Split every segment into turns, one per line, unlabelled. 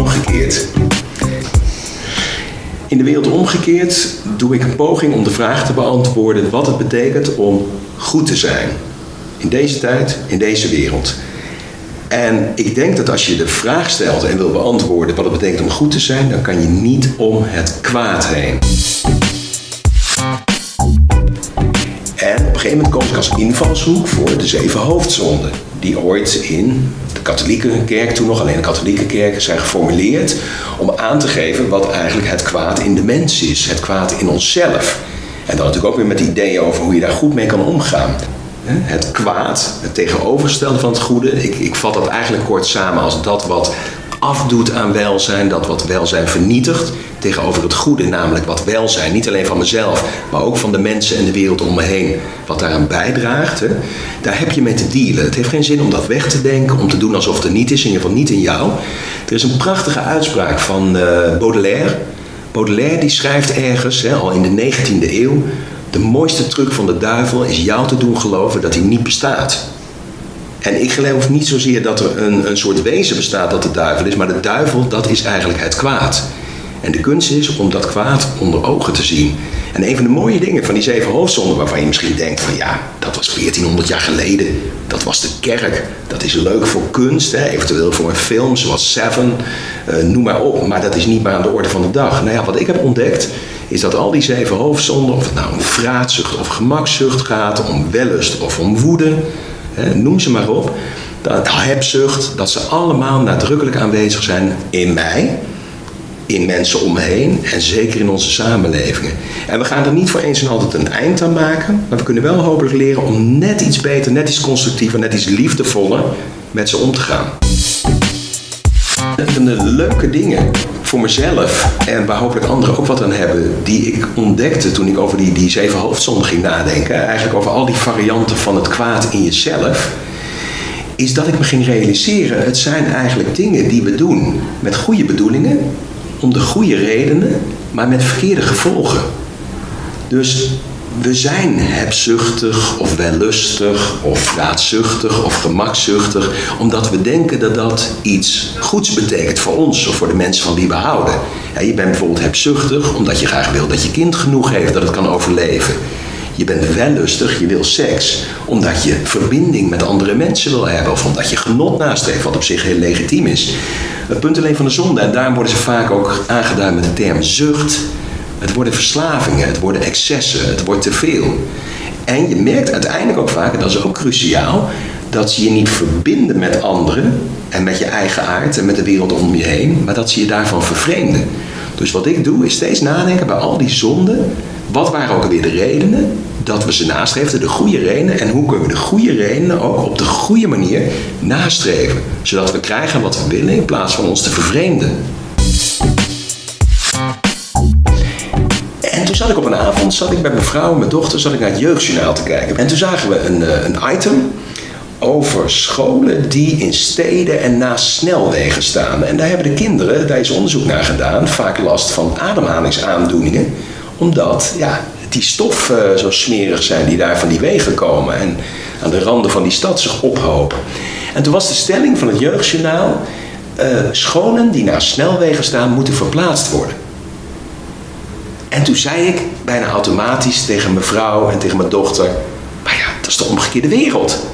omgekeerd. In de wereld omgekeerd doe ik een poging om de vraag te beantwoorden wat het betekent om goed te zijn. In deze tijd, in deze wereld. En ik denk dat als je de vraag stelt en wil beantwoorden wat het betekent om goed te zijn, dan kan je niet om het kwaad heen. Gegeven moment koos ik als invalshoek voor de zeven hoofdzonden. Die ooit in de katholieke kerk, toen nog alleen de katholieke kerk, zijn geformuleerd om aan te geven wat eigenlijk het kwaad in de mens is. Het kwaad in onszelf. En dan natuurlijk ook weer met ideeën over hoe je daar goed mee kan omgaan. Het kwaad, het tegenovergestelde van het goede, ik, ik vat dat eigenlijk kort samen als dat wat afdoet aan welzijn, dat wat welzijn vernietigt, tegenover het goede, namelijk wat welzijn, niet alleen van mezelf, maar ook van de mensen en de wereld om me heen, wat daaraan bijdraagt, hè, daar heb je mee te dealen. Het heeft geen zin om dat weg te denken, om te doen alsof het er niet is, in ieder geval niet in jou. Er is een prachtige uitspraak van uh, Baudelaire. Baudelaire die schrijft ergens, hè, al in de 19e eeuw, de mooiste truc van de duivel is jou te doen geloven dat hij niet bestaat. En ik geloof niet zozeer dat er een, een soort wezen bestaat dat de duivel is, maar de duivel, dat is eigenlijk het kwaad. En de kunst is om dat kwaad onder ogen te zien. En een van de mooie dingen van die zeven hoofdzonden, waarvan je misschien denkt van ja, dat was 1400 jaar geleden, dat was de kerk, dat is leuk voor kunst, hè, eventueel voor een film zoals Seven, uh, noem maar op, maar dat is niet meer aan de orde van de dag. Nou ja, wat ik heb ontdekt, is dat al die zeven hoofdzonden, of het nou om vraatzucht of gemakzucht gaat, om wellust of om woede, noem ze maar op, dat hebzucht, dat ze allemaal nadrukkelijk aanwezig zijn in mij, in mensen om me heen en zeker in onze samenlevingen. En we gaan er niet voor eens en altijd een eind aan maken, maar we kunnen wel hopelijk leren om net iets beter, net iets constructiever, net iets liefdevoller met ze om te gaan. De leuke dingen voor mezelf. En waar hopelijk anderen ook wat aan hebben, die ik ontdekte toen ik over die, die zeven hoofdzonden ging nadenken, eigenlijk over al die varianten van het kwaad in jezelf, is dat ik me ging realiseren, het zijn eigenlijk dingen die we doen met goede bedoelingen, om de goede redenen, maar met verkeerde gevolgen. Dus we zijn hebzuchtig of wellustig of vraatzuchtig of gemakzuchtig, omdat we denken dat dat iets goeds betekent voor ons of voor de mensen van wie we houden. je bent bijvoorbeeld hebzuchtig omdat je graag wil dat je kind genoeg heeft, dat het kan overleven. Je bent wellustig, je wil seks, omdat je verbinding met andere mensen wil hebben of omdat je genot nastreeft, wat op zich heel legitiem is. Het punt alleen van de zonde, en daarom worden ze vaak ook aangeduid met de term zucht. Het worden verslavingen, het worden excessen, het wordt te veel. En je merkt uiteindelijk ook vaak, en dat is ook cruciaal, dat ze je niet verbinden met anderen en met je eigen aard en met de wereld om je heen, maar dat ze je daarvan vervreemden. Dus wat ik doe is steeds nadenken bij al die zonden, wat waren ook alweer de redenen dat we ze nastreefden, de goede redenen, en hoe kunnen we de goede redenen ook op de goede manier nastreven, zodat we krijgen wat we willen in plaats van ons te vervreemden. En toen zat ik op een avond, zat ik met mijn vrouw en mijn dochter, zat ik naar het jeugdjournaal te kijken. En toen zagen we een, eh, een item over scholen die in steden en naast snelwegen staan. En daar hebben de kinderen, daar is onderzoek naar gedaan, vaak last van ademhalingsaandoeningen. Omdat ja, die stoffen uh, zo smerig zijn die daar van die wegen komen en aan de randen van die stad zich ophopen. En toen was de stelling van het jeugdjournaal, uh, scholen die naast snelwegen staan moeten verplaatst worden. En toen zei ik bijna automatisch tegen mijn vrouw en tegen mijn dochter: Maar ja, dat is de omgekeerde wereld.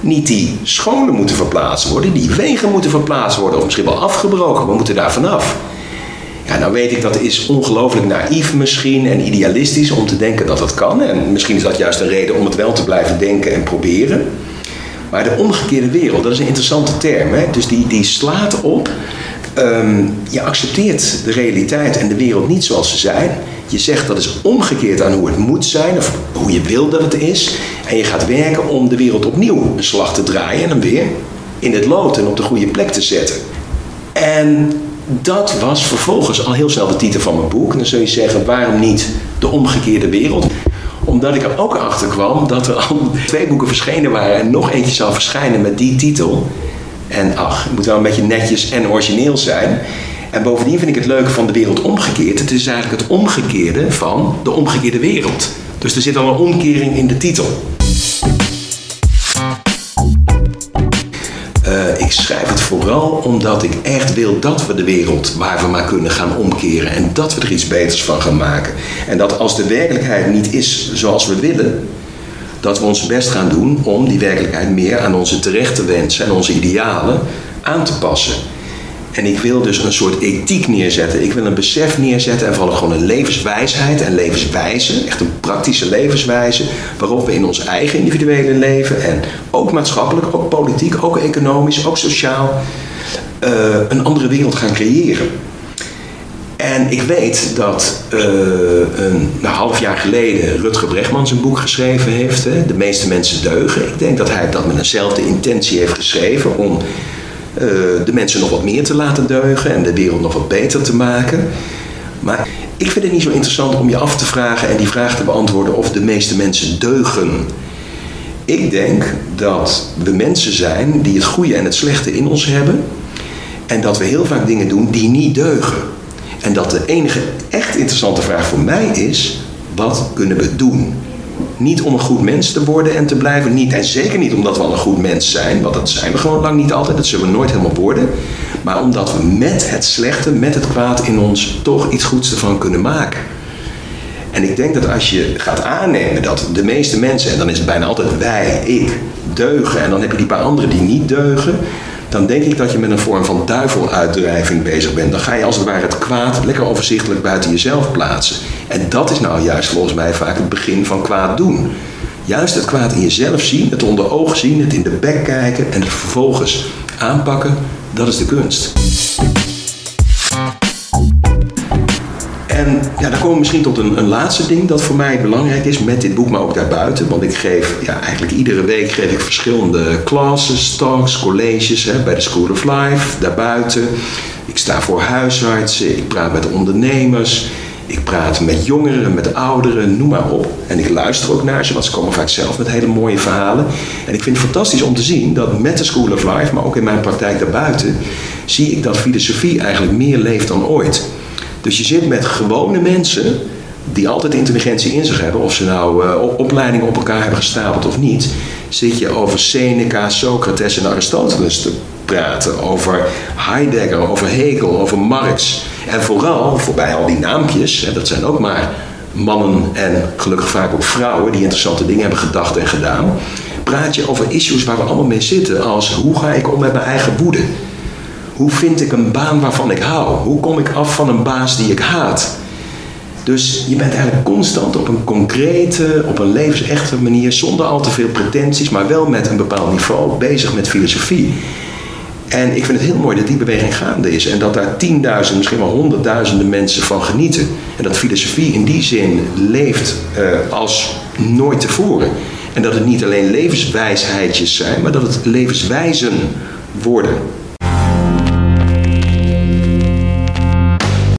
Niet die scholen moeten verplaatst worden, die wegen moeten verplaatst worden, of misschien wel afgebroken. We moeten daar vanaf. Ja, nou weet ik dat is ongelooflijk naïef misschien en idealistisch om te denken dat dat kan. En misschien is dat juist een reden om het wel te blijven denken en proberen. Maar de omgekeerde wereld, dat is een interessante term. Hè? Dus die, die slaat op Um, je accepteert de realiteit en de wereld niet zoals ze zijn. Je zegt dat is omgekeerd aan hoe het moet zijn of hoe je wil dat het is. En je gaat werken om de wereld opnieuw een slag te draaien en hem weer in het lood en op de goede plek te zetten. En dat was vervolgens al heel snel de titel van mijn boek. En dan zul je zeggen, waarom niet de omgekeerde wereld? Omdat ik er ook achter kwam dat er al twee boeken verschenen waren en nog eentje zou verschijnen met die titel. En ach, het moet wel een beetje netjes en origineel zijn. En bovendien vind ik het leuke van de wereld omgekeerd. Het is eigenlijk het omgekeerde van de omgekeerde wereld. Dus er zit al een omkering in de titel. Uh, ik schrijf het vooral omdat ik echt wil dat we de wereld waar we maar kunnen gaan omkeren. En dat we er iets beters van gaan maken. En dat als de werkelijkheid niet is zoals we willen, dat we ons best gaan doen om die werkelijkheid meer aan onze terechte wensen en onze idealen aan te passen. En ik wil dus een soort ethiek neerzetten. Ik wil een besef neerzetten en vooral gewoon een levenswijsheid en levenswijze, echt een praktische levenswijze, waarop we in ons eigen individuele leven en ook maatschappelijk, ook politiek, ook economisch, ook sociaal, uh, een andere wereld gaan creëren. En ik weet dat uh, een, half jaar geleden Rutger Bregman zijn boek geschreven heeft, hè, De meeste mensen deugen. Ik denk dat hij dat met eenzelfde intentie heeft geschreven om uh, de mensen nog wat meer te laten deugen en de wereld nog wat beter te maken. Maar ik vind het niet zo interessant om je af te vragen en die vraag te beantwoorden of de meeste mensen deugen. Ik denk dat we mensen zijn die het goede en het slechte in ons hebben. En dat we heel vaak dingen doen die niet deugen. En dat de enige echt interessante vraag voor mij is: wat kunnen we doen? Niet om een goed mens te worden en te blijven, niet, en zeker niet omdat we al een goed mens zijn, want dat zijn we gewoon lang niet altijd, dat zullen we nooit helemaal worden. Maar omdat we met het slechte, met het kwaad in ons, toch iets goeds ervan kunnen maken. En ik denk dat als je gaat aannemen dat de meeste mensen, en dan is het bijna altijd wij, ik, deugen, en dan heb je die paar anderen die niet deugen, dan denk ik dat je met een vorm van duiveluitdrijving bezig bent. Dan ga je als het ware het kwaad lekker overzichtelijk buiten jezelf plaatsen. En dat is nou juist volgens mij vaak het begin van kwaad doen. Juist het kwaad in jezelf zien, het onder ogen zien, het in de bek kijken en het vervolgens aanpakken, dat is de kunst. En ja, dan komen we misschien tot een, een, laatste ding dat voor mij belangrijk is met dit boek, maar ook daarbuiten. Want ik geef ja, eigenlijk iedere week geef ik verschillende classes, talks, colleges hè, bij de School of Life, daarbuiten. Ik sta voor huisartsen, ik praat met ondernemers, ik praat met jongeren, met ouderen, noem maar op. En ik luister ook naar ze, want ze komen vaak zelf met hele mooie verhalen. En ik vind het fantastisch om te zien dat met de School of Life, maar ook in mijn praktijk daarbuiten, zie ik dat filosofie eigenlijk meer leeft dan ooit. Dus je zit met gewone mensen die altijd intelligentie in zich hebben, of ze nou uh, opleidingen op elkaar hebben gestapeld of niet, zit je over Seneca, Socrates en Aristoteles te praten, over Heidegger, over Hegel, over Marx. En vooral, voorbij al die naampjes, hè, dat zijn ook maar mannen en gelukkig vaak ook vrouwen die interessante dingen hebben gedacht en gedaan, praat je over issues waar we allemaal mee zitten, als hoe ga ik om met mijn eigen woede? Hoe vind ik een baan waarvan ik hou? Hoe kom ik af van een baas die ik haat? Dus je bent eigenlijk constant op een concrete, op een levensechte manier, zonder al te veel pretenties, maar wel met een bepaald niveau bezig met filosofie. En ik vind het heel mooi dat die beweging gaande is en dat daar tienduizenden, misschien wel honderdduizenden mensen van genieten. En dat filosofie in die zin leeft uh, als nooit tevoren. En dat het niet alleen levenswijsheidjes zijn, maar dat het levenswijzen worden.